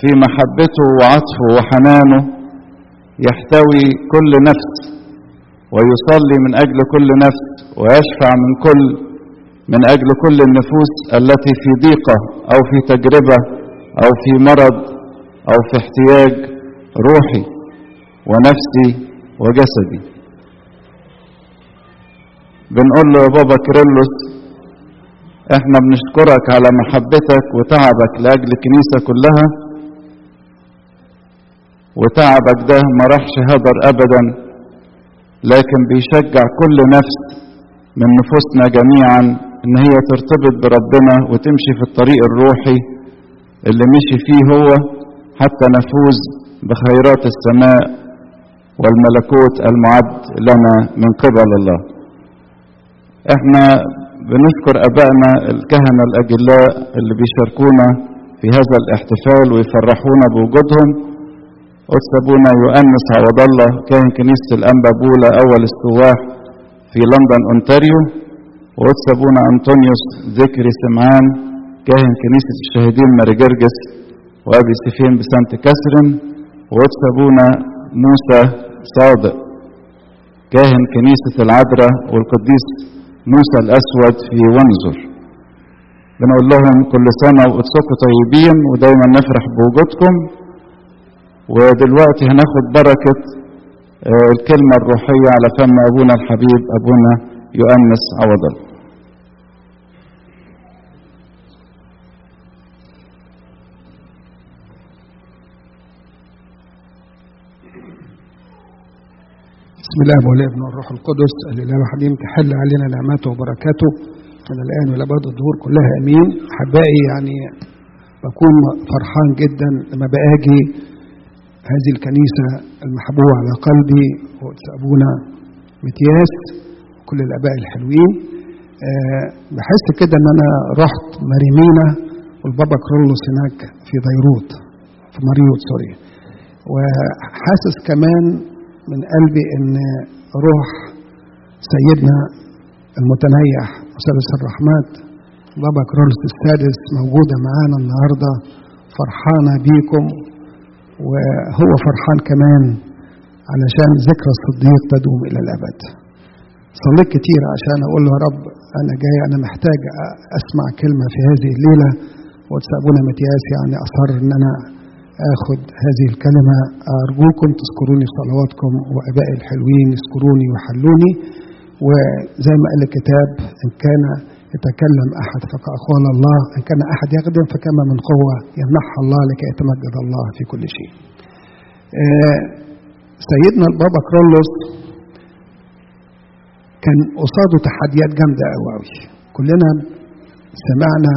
في محبته وعطفه وحنانه يحتوي كل نفس ويصلي من أجل كل نفس ويشفع من كل من أجل كل النفوس التي في ضيقة أو في تجربة أو في مرض أو في احتياج روحي ونفسي وجسدي. بنقول له يا بابا كيرلس إحنا بنشكرك على محبتك وتعبك لأجل الكنيسة كلها. وتعبك ده ما راحش هدر أبدا لكن بيشجع كل نفس من نفوسنا جميعا إن هي ترتبط بربنا وتمشي في الطريق الروحي اللي مشي فيه هو حتى نفوز بخيرات السماء والملكوت المعد لنا من قبل الله. إحنا بنشكر أبائنا الكهنة الأجلاء اللي بيشاركونا في هذا الاحتفال ويفرحونا بوجودهم. قدس ابونا يؤنس عوض الله كاهن كنيسة الأنبا بولا أول السواح في لندن أونتاريو. وقدس ابونا أنطونيوس ذكري سمعان كاهن كنيسة الشهيدين ماري جرجس وأبي سيفين بسانت كاسرين. وقدس ابونا موسى صادق كاهن كنيسة العذراء والقديس موسى الأسود في ونزر بنقول لهم كل سنة وقدسكم طيبين ودايما نفرح بوجودكم ودلوقتي هناخد بركة الكلمة الروحية على فم أبونا الحبيب أبونا يؤنس عوض الله بسم الله والابن والروح القدس الاله الحليم تحل علينا نعمته وبركاته. من الآن والى بعد الظهور كلها آمين. احبائي يعني بكون فرحان جدا لما بآجي هذه الكنيسة المحبوبة على قلبي وقدس ابونا متياس كل الآباء الحلوين. أه بحس كده إن أنا رحت مريمينا والبابا كرولوس هناك في بيروت في مريوت سوري. وحاسس كمان من قلبي إن روح سيدنا المتنيح مثلث الرحمات بابا كرولس السادس موجودة معانا النهاردة فرحانة بيكم وهو فرحان كمان علشان ذكرى الصديق تدوم إلى الأبد. صليت كتير عشان أقول له يا رب أنا جاي أنا محتاج أسمع كلمة في هذه الليلة وتسأبونا متياس يعني أصر إن أنا اخد هذه الكلمة. أرجوكم تذكروني صلواتكم وابائي الحلوين يذكروني ويحلوني وزي ما قال الكتاب إن كان يتكلم أحد فكأقوال الله إن كان أحد يخدم فكما من قوة يمنحها الله لكي يتمجد الله في كل شيء. آه سيدنا البابا كرولوس كان قصاده تحديات جامدة قوي قوي كلنا سمعنا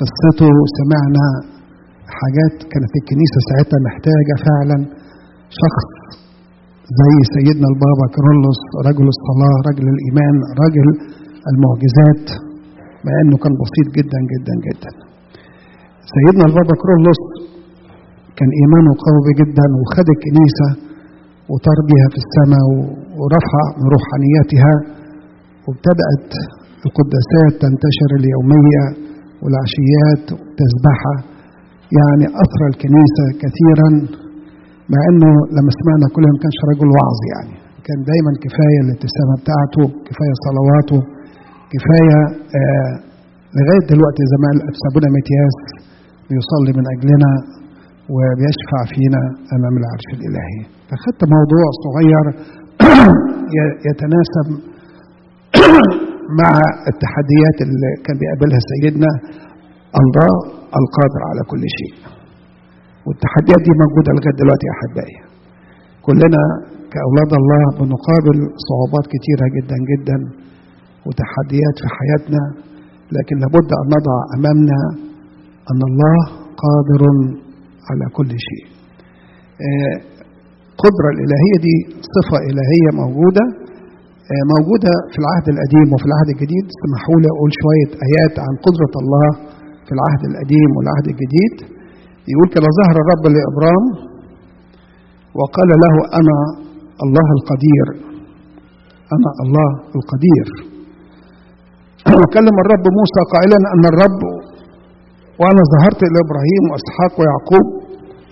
قصته سمعنا حاجات كانت الكنيسة ساعتها محتاجة فعلا. شخص زي سيدنا البابا كرولوس رجل الصلاة رجل الإيمان رجل المعجزات مع أنه كان بسيط جدا جدا جدا. سيدنا البابا كرولوس كان إيمانه قوي جدا وخد الكنيسة وطار بها في السماء ورفع من روحانيتها وابتدأت القداسات تنتشر اليومية والعشيات والتسبحة يعني أثرى الكنيسة كثيرا مع أنه لما سمعنا كلنا ما كانش رجل وعظ يعني. كان دايما كفاية الابتسامة بتاعته كفاية صلواته كفاية آه لغاية دلوقتي زي ما قال أبونا متياس بيصلي من أجلنا وبيشفع فينا أمام العرش الإلهي. فخدت موضوع صغير يتناسب مع التحديات اللي كان بيقابلها سيدنا الله. القادر على كل شيء. والتحديات دي موجودة لغاية دلوقتي يا أحبائي. كلنا كأولاد الله بنقابل صعوبات كتيرة جدا جدا وتحديات في حياتنا لكن لابد أن نضع أمامنا أن الله قادر على كل شيء. القدرة الإلهية دي صفة إلهية موجودة موجودة في العهد القديم وفي العهد الجديد اسمحوا لي أقول شوية آيات عن قدرة الله في العهد القديم والعهد الجديد يقول كده ظهر الرب لإبرام وقال له أنا الله القدير أنا الله القدير. وكلم الرب موسى قائلا أن الرب وأنا ظهرت لإبراهيم وإسحاق ويعقوب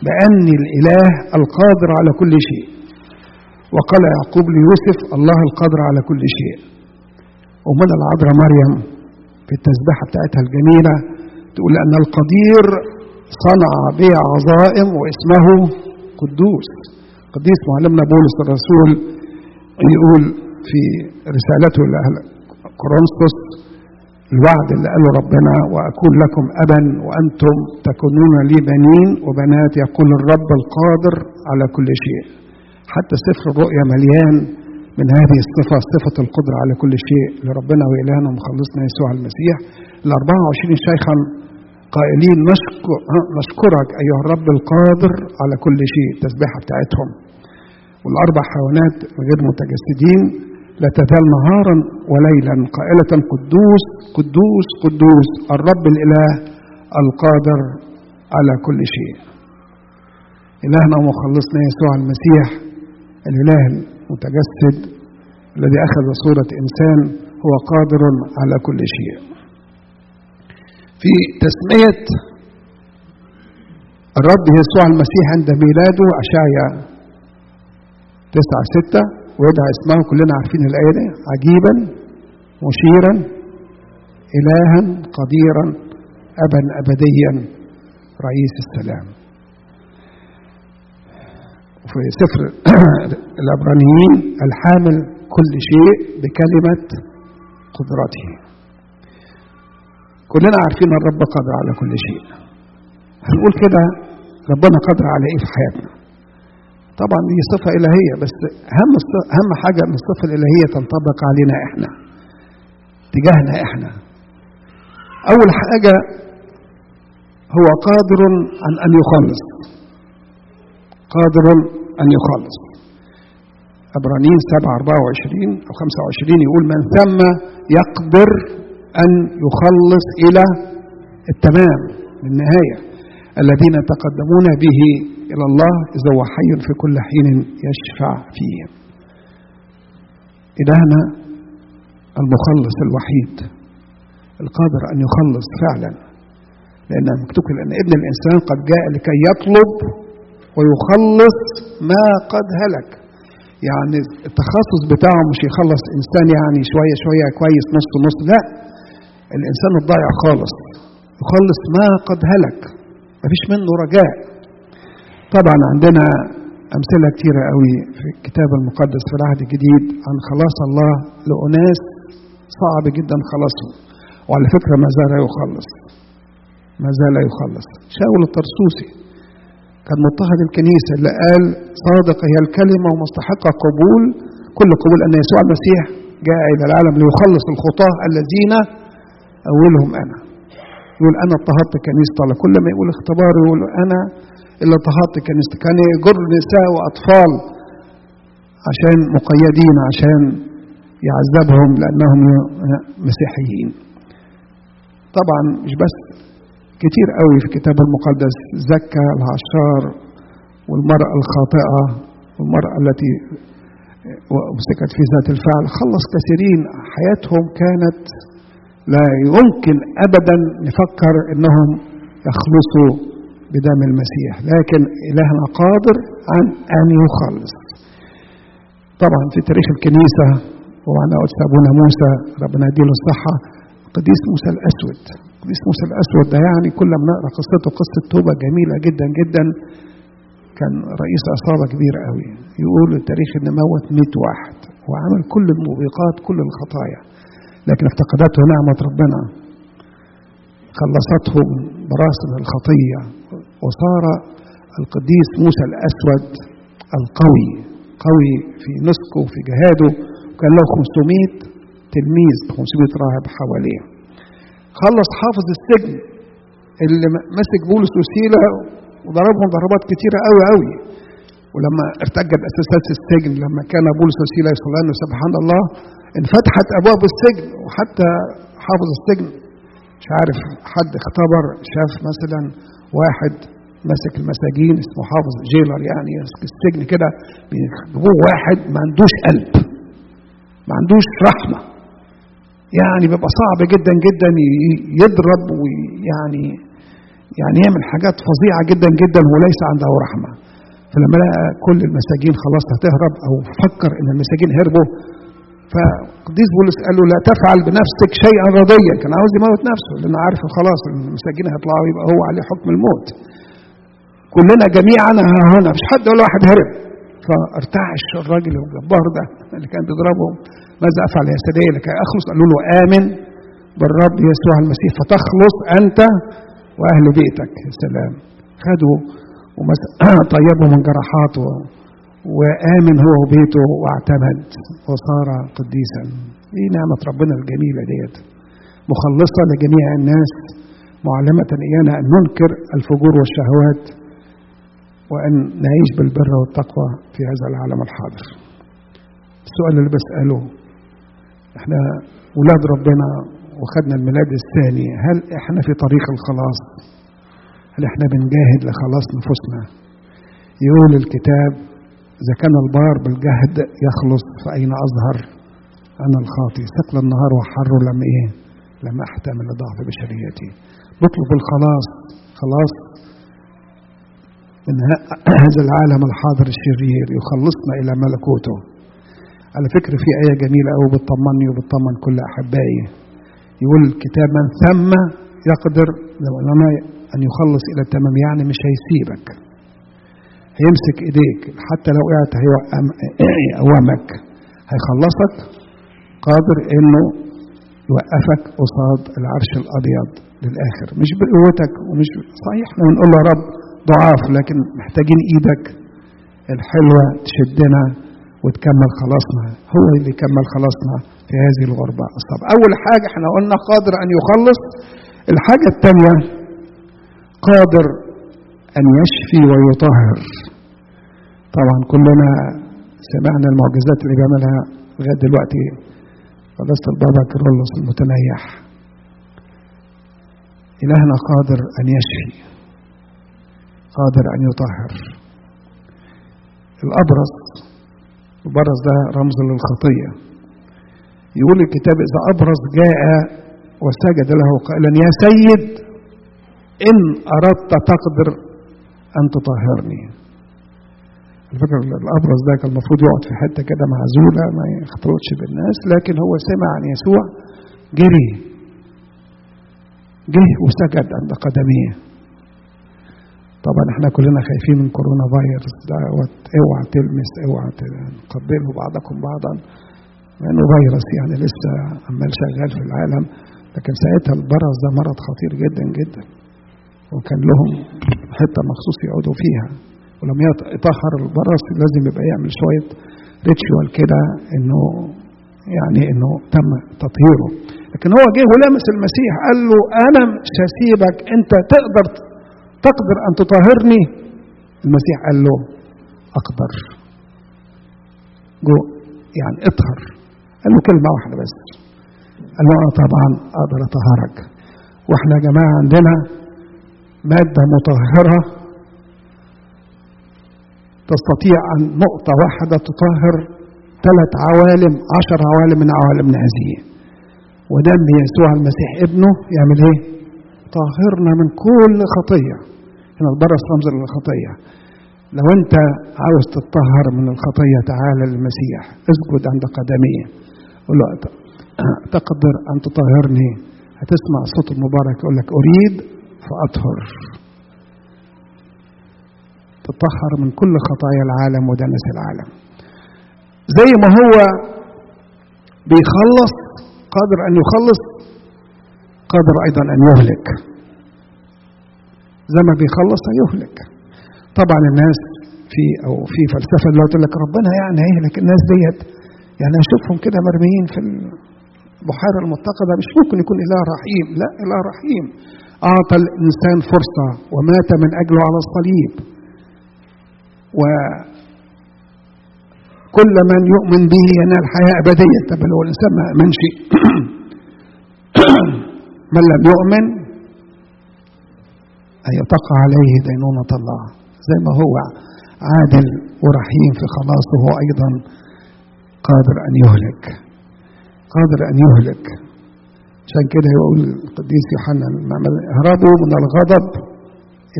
بأني الإله القادر على كل شيء. وقال يعقوب ليوسف الله القادر على كل شيء. ومن العذراء مريم في التسبيحة بتاعتها الجميلة تقول أن القدير صنع بي عظائم واسمه قدوس. قديس معلمنا بولس الرسول يقول في رسالته لأهل كورنثوس الوعد اللي قاله ربنا وأكون لكم أبا وأنتم تكونون لي بنين وبنات يقول الرب القادر على كل شيء. حتى سفر الرؤيا مليان من هذه الصفة صفة القدرة على كل شيء لربنا وإلهنا ومخلصنا يسوع المسيح. ال 24 شيخا قائلين نشكر نشكرك أيها الرب القادر على كل شيء التسبيحة بتاعتهم. والأربع حيوانات غير متجسدين لا تزال نهارا وليلا قائلة قدوس قدوس قدوس الرب الإله القادر على كل شيء. إلهنا ومخلصنا يسوع المسيح الإله المتجسد الذي أخذ صورة إنسان هو قادر على كل شيء. في تسمية الرب يسوع المسيح عند ميلاده أشعيا تسعة ستة ويدعى اسمه كلنا عارفين الآية دي عجيبا مشيرا إلها قديرا أبا أبديا رئيس السلام. في سفر العبرانيين الحامل كل شيء بكلمة قدرته. كلنا عارفين الرب قادر على كل شيء. هنقول كده؟ ربنا قادر على إيه في حياتنا؟ طبعا دي صفة إلهية بس أهم أهم حاجة من الصفة الإلهية تنطبق علينا إحنا تجاهنا إحنا. أول حاجة هو قادر عن أن يخلص. قادر أن يخلص. عبرانيين 7 24 أو 25 يقول من ثم يقدر أن يخلص إلى التمام للنهاية الذين تقدمون به إلى الله إذا هو حي في كل حين يشفع فيهم إلهنا المخلص الوحيد القادر أن يخلص فعلا لأن مكتوب لأن ابن الإنسان قد جاء لكي يطلب ويخلص ما قد هلك. يعني التخصص بتاعه مش يخلص إنسان يعني شوية شوية كويس نص نص لا. الإنسان الضايع خالص. يخلص ما قد هلك. مفيش منه رجاء. طبعا عندنا أمثلة كتيرة قوي في الكتاب المقدس في العهد الجديد عن خلاص الله لأناس صعب جدا خلاصهم. وعلى فكرة ما زال يخلص. ما زال يخلص. شاول الطرسوسي كان مضطهد الكنيسة اللي قال صادق هي الكلمة ومستحقة قبول. كل قبول أن يسوع المسيح جاء إلى العالم ليخلص الخطاة الذين أولهم أنا. يقول أنا اضطهدت كنيسة على كل ما يقول اختبار يقول أنا اللي اضطهدت كنيسة. كان يجر نساء وأطفال عشان مقيدين عشان يعذبهم لأنهم مسيحيين. طبعا مش بس كتير قوي في الكتاب المقدس زكى العشار والمرأة الخاطئة والمرأة التي مسكت في ذات الفعل. خلص كثيرين حياتهم كانت لا يمكن ابدا نفكر إنهم يخلصوا بدم المسيح لكن إلهنا قادر عن أن يخلص. طبعا في تاريخ الكنيسة ومعنا قدس أبونا موسى ربنا يديله الصحة قديس موسى الأسود. قديس موسى الأسود ده يعني كل ما نقرأ قصته قصة توبة جميلة جدا جدا. كان رئيس عصابة كبيرة قوي يقول التاريخ ان موت 100 واحد وعمل كل الموبقات كل الخطايا. لكن افتقدته نعمة ربنا. خلصته براثن الخطية وصار القديس موسى الأسود القوي قوي في نسكه وفي جهاده وكان له 500 تلميذ 500 راهب حواليه. خلص حافظ السجن اللي مسك بولس وسيلة وضربهم ضربات كتيرة قوي قوي ولما ارتجت أساسات السجن لما كان بولس وسيلة يصلان سبحان الله انفتحت أبواب السجن وحتى حافظ السجن. مش عارف حد اختبر شاف مثلا واحد ماسك المساجين اسمه حافظ جيلر يعني يمسك السجن كده بيجيبوه واحد ما عندوش قلب ما عندوش رحمة. يعني بيبقى صعب جدا جدا يضرب ويعني يعني يعمل حاجات فظيعة جدا جدا وليس عنده رحمة. فلما لقى كل المساجين خلاص هتهرب أو فكر إن المساجين هربوا فقديس بولس قال له لا تفعل بنفسك شيئا رضيا. كان عاوز يموت نفسه لأنه عارف خلاص المساجين هيطلعوا يبقى هو عليه حكم الموت. كلنا جميعا هنا مش حد ولا واحد هرب. فارتعش الراجل الجبار ده اللي كان بيضربهم. ماذا أفعل يا سيدي؟ لكي أخلص. قالوا له آمن بالرب يسوع المسيح فتخلص أنت وأهل بيتك. يا سلام. خدوا طيبوا من جراحاته. وآمن هو وبيته واعتمد وصار قديسا. دي نعمة ربنا الجميلة ديت. مخلصه لجميع الناس معلمة إيانا أن ننكر الفجور والشهوات وأن نعيش بالبر والتقوى في هذا العالم الحاضر. السؤال اللي بسأله إحنا ولاد ربنا وخدنا الميلاد الثاني هل إحنا في طريق الخلاص؟ هل إحنا بنجاهد لخلاص نفوسنا؟ يقول الكتاب إذا كان البار بالجهد يخلص فأين أظهر؟ أنا الخاطي ثقل النهار وحره لم إيه؟ لم أحتمل ضعف بشريتي. نطلب الخلاص. خلاص. من هذا العالم الحاضر الشرير يخلصنا إلى ملكوته. على فكرة في آية جميلة أوي بتطمني وبتطمن كل أحبائي يقول الكتاب من ثم يقدر أن يخلص إلى التمام يعني مش هيسيبك. هيمسك إيديك. حتى لو وقعت هيقومك هيخلصك قادر إنه يوقفك قصاد العرش الأبيض للآخر. مش بقوتك ومش صحيح إحنا بنقول له يا رب ضعاف لكن محتاجين إيدك الحلوة تشدنا وتكمل خلاصنا. هو اللي يكمل خلاصنا في هذه الغربة. طب أول حاجة إحنا قلنا قادر أن يخلص. الحاجة الثانية قادر أن يشفي ويطهر. طبعا كلنا سمعنا المعجزات اللي بيعملها لغاية دلوقتي قداسه البابا كيرلس المتنيح. إلهنا قادر أن يشفي قادر أن يطهر. الأبرص البرص ده رمز للخطية. يقول الكتاب إذا أبرص جاء وسجد له قائلا يا سيد إن أردت تقدر أن تطهرني. الفكرة الأبرص ده كان المفروض يقعد في حتة كده معزولة ما يختلطش بالناس لكن هو سمع عن يسوع جري. جه وسجد عند قدميه. طبعا إحنا كلنا خايفين من كورونا فيروس دوت اوعى تلمس اوعى تقبلوا بعضكم بعضا لأنه فيروس يعني لسه عمال شغال في العالم لكن ساعتها البرص ده مرض خطير جدا جدا. وكان لهم حتة مخصوص يقعدوا فيها. ولما يطهر البرص لازم يبقى يعمل شوية ريتشوال كده إنه يعني إنه تم تطهيره. لكن هو جه ولمس المسيح قال له أنا مش هسيبك أنت تقدر تقدر أن تطهرني؟ المسيح قال له أقدر. جو يعني اطهر. قال له كلمة واحدة بس. قال له أنا طبعا أقدر أطهرك. وإحنا يا جماعة عندنا مادة مطهرة تستطيع أن نقطة واحدة تطهر ثلاث عوالم عشر عوالم من عوالمنا هذه ودم يسوع المسيح ابنه يعمل إيه؟ طهرنا من كل خطية. هنا البرص رمز للخطية لو أنت عاوز تتطهر من الخطية تعال للمسيح. اسجد عند قدميه. قول له تقدر أن تطهرني؟ هتسمع الصوت المبارك يقول لك أريد فأطهر. تطهر من كل خطايا العالم ودنس العالم. زي ما هو بيخلص قادر أن يخلص قادر أيضا أن يهلك. زي ما بيخلص هيهلك طبعا الناس في أو في فلسفة اللي تقول لك ربنا يعني هيهلك الناس ديت. يعني اشوفهم كده مرميين في البحيره المتقده مش ممكن يكون إله رحيم. لا إله رحيم. أعطى الإنسان فرصة ومات من أجله على الصليب. و كل من يؤمن به ينال حياة أبدية. طب لو الإنسان ما امنش من لم يؤمن أن تقع عليه دينونة الله. زي ما هو عادل ورحيم في خلاصه هو أيضا قادر أن يهلك. قادر أن يهلك. عشان كده يقول القديس يوحنا اهربوا من الغضب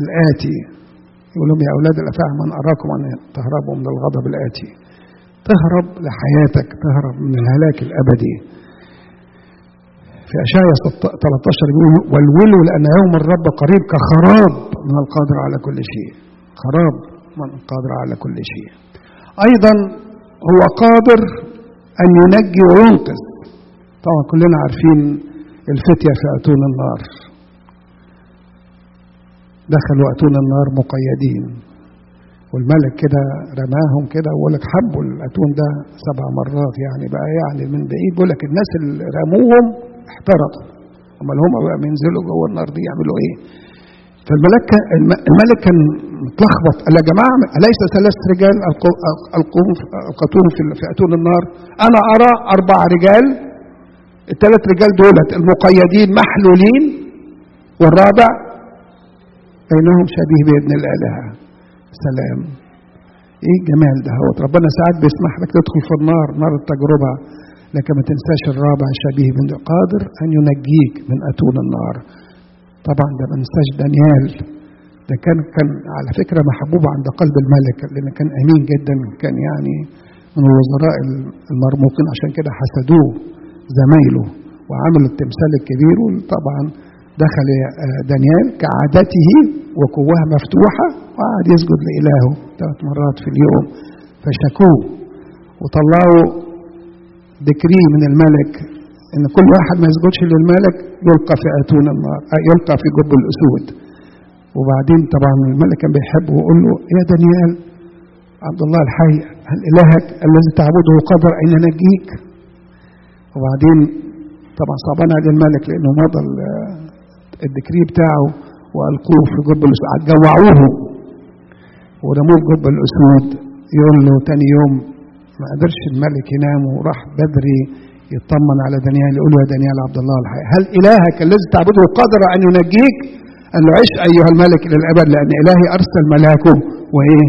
الآتي. يقول لهم يا أولاد الأفاعي من أراكم أن تهربوا من الغضب الآتي؟ تهرب لحياتك تهرب من الهلاك الأبدي. في أشعيا 13 بيقول والولوا لأن يوم الرب قريب كخراب من القادر على كل شيء. خراب من القادر على كل شيء. أيضا هو قادر أن ينجي وينقذ. طبعا كلنا عارفين الفتية في أتون النار. دخلوا أتون النار مقيدين. والملك كده رماهم كده ويقول لك حبوا الأتون ده سبع مرات يعني بقى يعني من بعيد. بيقول لك الناس اللي رموهم احترقوا. امال هم بقى بينزلوا جوه النار دي يعملوا إيه؟ فالملك الملك كان متلخبط. قال يا جماعة أليس ثلاث رجال القوم القتون في أتون النار؟ أنا أرى أربع رجال الثلاث رجال دولت المقيدين محلولين والرابع بينهم شبيه بابن الآلهة. سلام. إيه الجمال ده؟ هو ربنا ساعات بيسمح لك تدخل في النار نار التجربة لكن ما تنساش الرابع شبيه من قادر أن ينجيك من أتون النار. طبعا ده ما ننساش دانيال. ده كان كان على فكرة محبوب عند قلب الملك لأن كان أمين جدا كان يعني من الوزراء المرموقين عشان كده حسدوه. زمايله وعملوا التمثال الكبير وطبعا دخل دانيال كعادته وقواه مفتوحة وقعد يسجد لإلهه ثلاث مرات في اليوم. فشكوه وطلعوا دكري من الملك إن كل واحد ما يسجدش للملك يلقى في آتون النار يلقى في جب الأسود. وبعدين طبعا الملك كان بيحبه ويقول له يا دانيال عبد الله الحي هل إلهك الذي تعبده قدر أن ينجيك؟ وبعدين طبعا صعبان على الملك لأنه مضى الدكري بتاعه وألقوه في جب الأسود. جوعوه. ورموه في جب الأسود. يقول له تاني يوم ما قدرش الملك ينام وراح بدري يطمن على دانيال يقول له يا دانيال عبد الله الحي هل إلهك الذي تعبده قادر أن ينجيك؟ قال له عش أيها الملك إلى الأبد لأن إلهي أرسل ملاكه. وإيه؟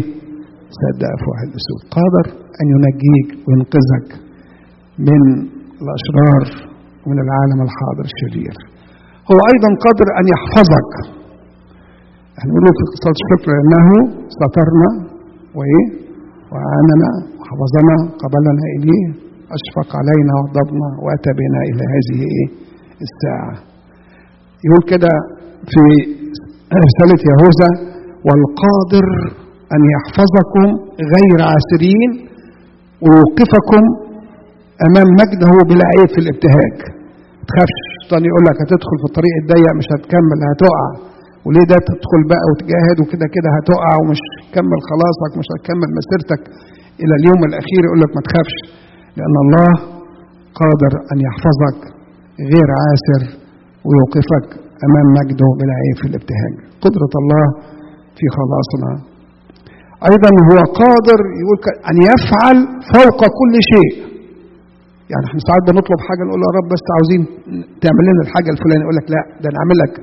سد أفواه الأسود. قادر أن ينجيك وينقذك من الأشرار ومن العالم الحاضر الشرير. هو أيضا قادر أن يحفظك. إحنا بنقول في قصه الشكر إنه سترنا وإيه؟ وعاننا وحفظنا قبلنا إليه أشفق علينا وضبنا واتى بنا إلى هذه إيه؟ الساعة. يقول كده في رسالة يهوذا والقادر أن يحفظكم غير عاسرين ويوقفكم أمام مجده بلا عيب في الابتهاج. ما تخافش الشيطان يقول لك هتدخل في الطريق الضيق مش هتكمل هتقع. وليه ده تدخل بقى وتجاهد وكده كده هتقع ومش هتكمل خلاصك مش هتكمل مسيرتك إلى اليوم الأخير؟ يقول لك ما تخافش لأن الله قادر أن يحفظك غير عاسر ويوقفك أمام مجده بلا عيب في الابتهاج. قدرة الله في خلاصنا. أيضا هو قادر يقول أن يفعل فوق كل شيء. يعني إحنا ساعات بنطلب حاجة نقول يا رب بس عاوزين تعمل لنا الحاجة الفلانية يقول لك لا ده أنا لك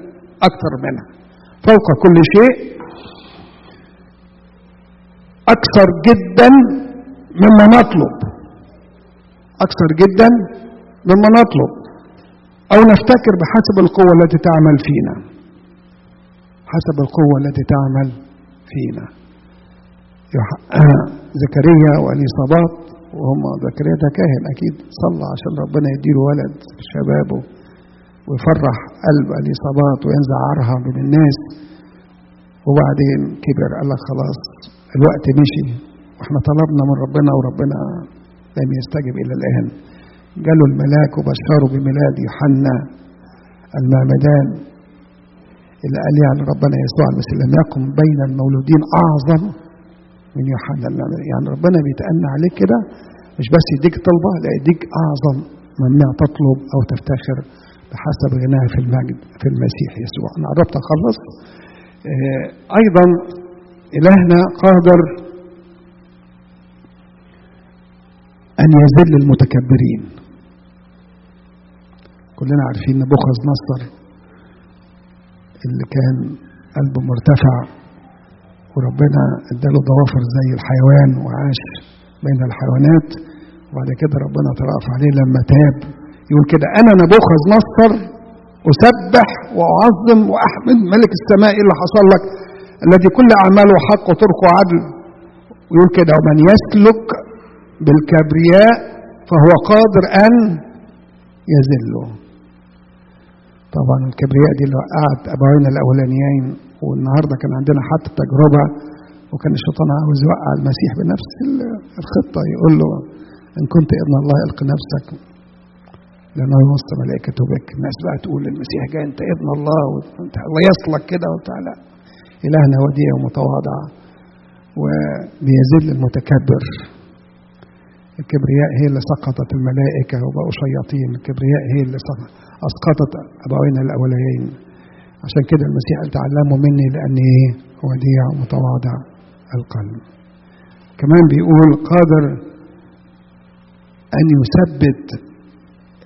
أكتر منها. فوق كل شيء أكثر جدا مما نطلب. أكثر جدا مما نطلب. أو نفتكر بحسب القوة التي تعمل فينا. حسب القوة التي تعمل فينا. زكريا واليصابات وهم زكريا ده كاهن أكيد. صلى عشان ربنا يديله ولد في شبابه ويفرح قلب اليصابات وينزع عرها من الناس. وبعدين كبر قال لك خلاص الوقت مشي وإحنا طلبنا من ربنا وربنا لم يستجب إلى الآن. جاله الملاك وبشره بميلاد يوحنا المعمدان. اللي قال يعني ربنا يسوع المسيح لم يكن بين المولودين أعظم من يوحنا يعني ربنا بيتأنى عليك كده مش بس يديك طلبة لا يديك أعظم مما تطلب أو تفتخر بحسب غناه في المجد في المسيح يسوع. أنا قربت أخلص. آه أيضا إلهنا قادر أن يذل المتكبرين. كلنا عارفين نبوخذ نصر اللي كان قلبه مرتفع. وربنا اداله ضوافر زي الحيوان وعاش بين الحيوانات. وبعد كده ربنا ترأف عليه لما تاب. يقول كده أنا نبوخذ نصر أسبح وأعظم وأحمد ملك السماء اللي حصل لك الذي كل أعماله حق وتركه عدل ويقول كده ومن يسلك بالكبرياء فهو قادر أن يذله. طبعا الكبرياء دي اللي وقعت أبوينا الأولانيين. والنهارده كان عندنا حتى تجربة وكان الشيطان عاوز يوقع المسيح بنفس الخطة يقول له إن كنت ابن الله ألق نفسك لأنه يوصى ملائكته بك. الناس بقى تقول للمسيح جاي أنت ابن الله وأنت الله يصلك كده وبتاع لا إلهنا وديع ومتواضع وبيذل المتكبر. الكبرياء هي اللي سقطت الملائكة وبقوا شياطين. الكبرياء هي اللي أسقطت أبوينا الأوليين. عشان كده المسيح قال تعلموا مني لأني وديع ومتواضع القلب. كمان بيقول قادر أن يثبت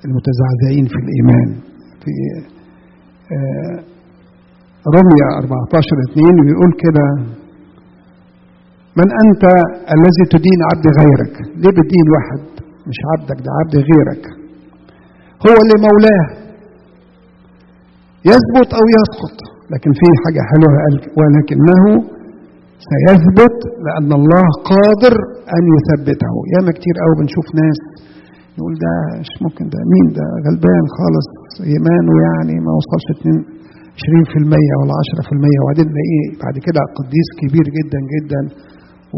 المتزعزعين في الإيمان. في رمية 14 2 بيقول كده من أنت الذي تدين عبد غيرك؟ ليه بتدين واحد؟ مش عبدك ده عبد غيرك. هو اللي مولاه. يثبت أو يسقط. لكن في حاجة حلوة قال ولكنه سيثبت لأن الله قادر أن يثبته. ياما كتير قوي بنشوف ناس يقول ده مش ممكن ده؟ مين ده؟ غلبان خالص. إيمانه يعني ما وصلش 20% ولا 10% وبعدين نلاقيه بعد كده قديس كبير جدا جدا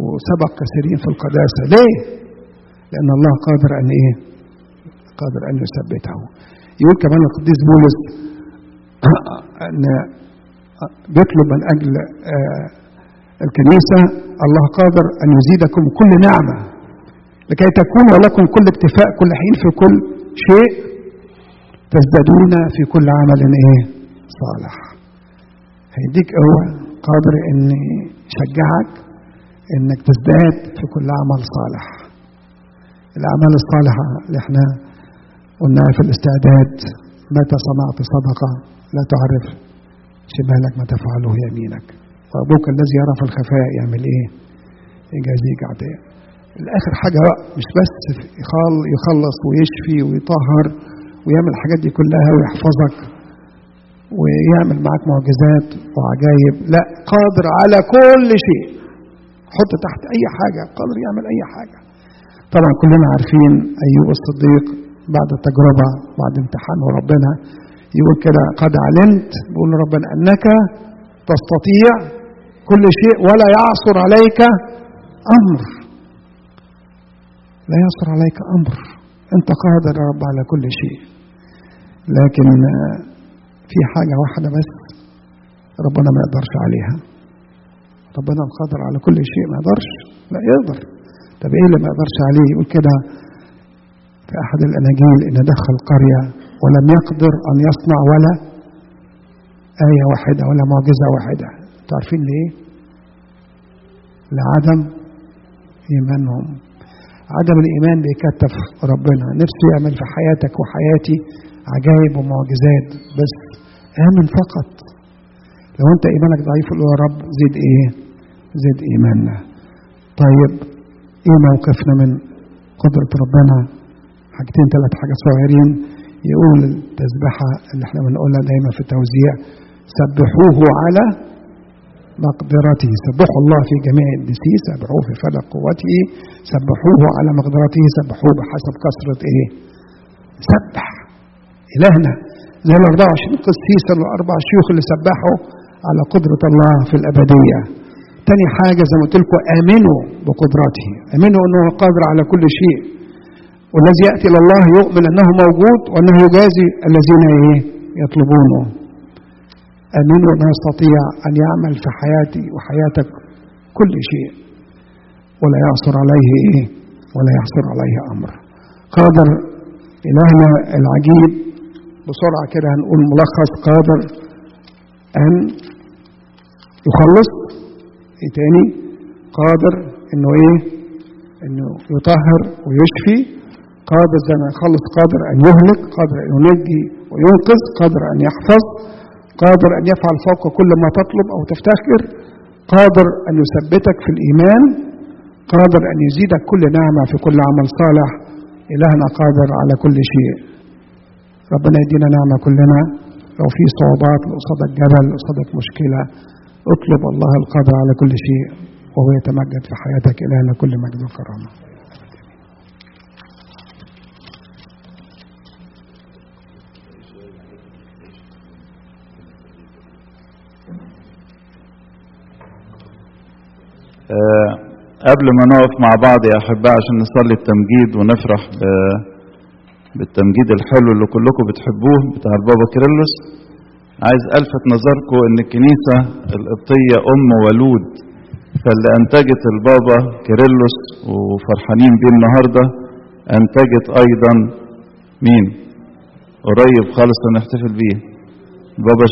وسبق كثيرين في القداسة. ليه؟ لأن الله قادر أن إيه؟ قادر أن يثبته. يقول كمان القديس بولس أن بيطلب من أجل الكنيسة الله قادر أن يزيدكم كل نعمة. لكي تكون ولكم كل اكتفاء كل حين في كل شيء تزدادون في كل عمل إيه؟ صالح. هيديك قوة قادر ان يشجعك إنك تزداد في كل عمل صالح. الأعمال الصالحة اللي إحنا قلناها في الاستعداد متى صنعت صدقة؟ لا تعرف شمالك ما تفعله يمينك. وأبوك الذي يرى في الخفاء يعمل إيه؟ يجازيك عطيه الآخر حاجة بقى مش بس يخلص ويشفي ويطهر ويعمل الحاجات دي كلها ويحفظك ويعمل معاك معجزات وعجائب لا قادر على كل شيء. حط تحت أي حاجة قادر يعمل أي حاجة. طبعا كلنا عارفين أيوب الصديق بعد التجربة بعد امتحانه ربنا يقول كده قد علمت. بيقول ربنا أنك تستطيع كل شيء ولا يعصر عليك أمر. لا يعصر عليك أمر. أنت قادر يا رب على كل شيء. لكن في حاجة واحدة بس ربنا ما يقدرش عليها. ربنا القادر على كل شيء ما يقدرش لا يقدر. طب إيه اللي ما يقدرش عليه؟ يقول كده في أحد الأناجيل إن دخل قرية ولم يقدر أن يصنع ولا آية واحدة ولا معجزة واحدة. أنتوا عارفين ليه؟ لعدم إيمانهم. عدم الإيمان بيكتف ربنا. نفسه يعمل في حياتك وحياتي عجائب ومعجزات بس آمن فقط. لو أنت إيمانك ضعيف قول يا رب زد إيه؟ زد إيماننا. طيب إيه موقفنا من قدرة ربنا؟ حاجتين ثلاث حاجات صغيرين. يقول التسبحة اللي إحنا بنقولها دايما في التوزيع سبحوه على مقدرته. سبحوا الله في جميع الدسي سبحوه في فلك قوته. سبحوه على مقدرته سبحوه بحسب كثرة إيه؟ سبح. إلهنا. زي ال 24 قسيس الأربع شيوخ اللي سبحوا على قدرة الله في الأبدية. تاني حاجة زي ما قلت لكم آمنوا بقدرته آمنوا أنه قادر على كل شيء. والذي يأتي إلى الله يؤمن أنه موجود وأنه يجازي الذين إيه؟ يطلبونه. آمنوا أنه يستطيع أن يعمل في حياتي وحياتك كل شيء. ولا يعصر عليه إيه؟ ولا يحصر عليه أمر. قادر إلهنا العجيب بسرعة كده هنقول ملخص قادر أن يخلص. إيه تاني؟ قادر إنه إيه؟ إنه يطهر ويشفي. قادر زي ما يخلص قادر أن يهلك قادر أن ينجي وينقذ قادر أن يحفظ قادر أن يفعل فوق كل ما تطلب أو تفتخر قادر أن يثبتك في الإيمان قادر أن يزيدك كل نعمة في كل عمل صالح. إلهنا قادر على كل شيء. ربنا يدينا نعمة كلنا. لو في صعوبات قصادك جبل قصادك مشكلة اطلب الله القادر على كل شيء وهو يتمجد في حياتك إلهنا كل مجد وكرامة. قبل ما نقف مع بعض يا أحباء عشان نصلي التمجيد ونفرح بالتمجيد الحلو اللي كلكم بتحبوه بتاع البابا كيرلس عايز ألفت نظركم إن الكنيسة القبطية أم ولود فاللي أنتجت البابا كيرلس وفرحانين بيه النهاردة أنتجت أيضا مين؟ قريب خالص هنحتفل بيه بابا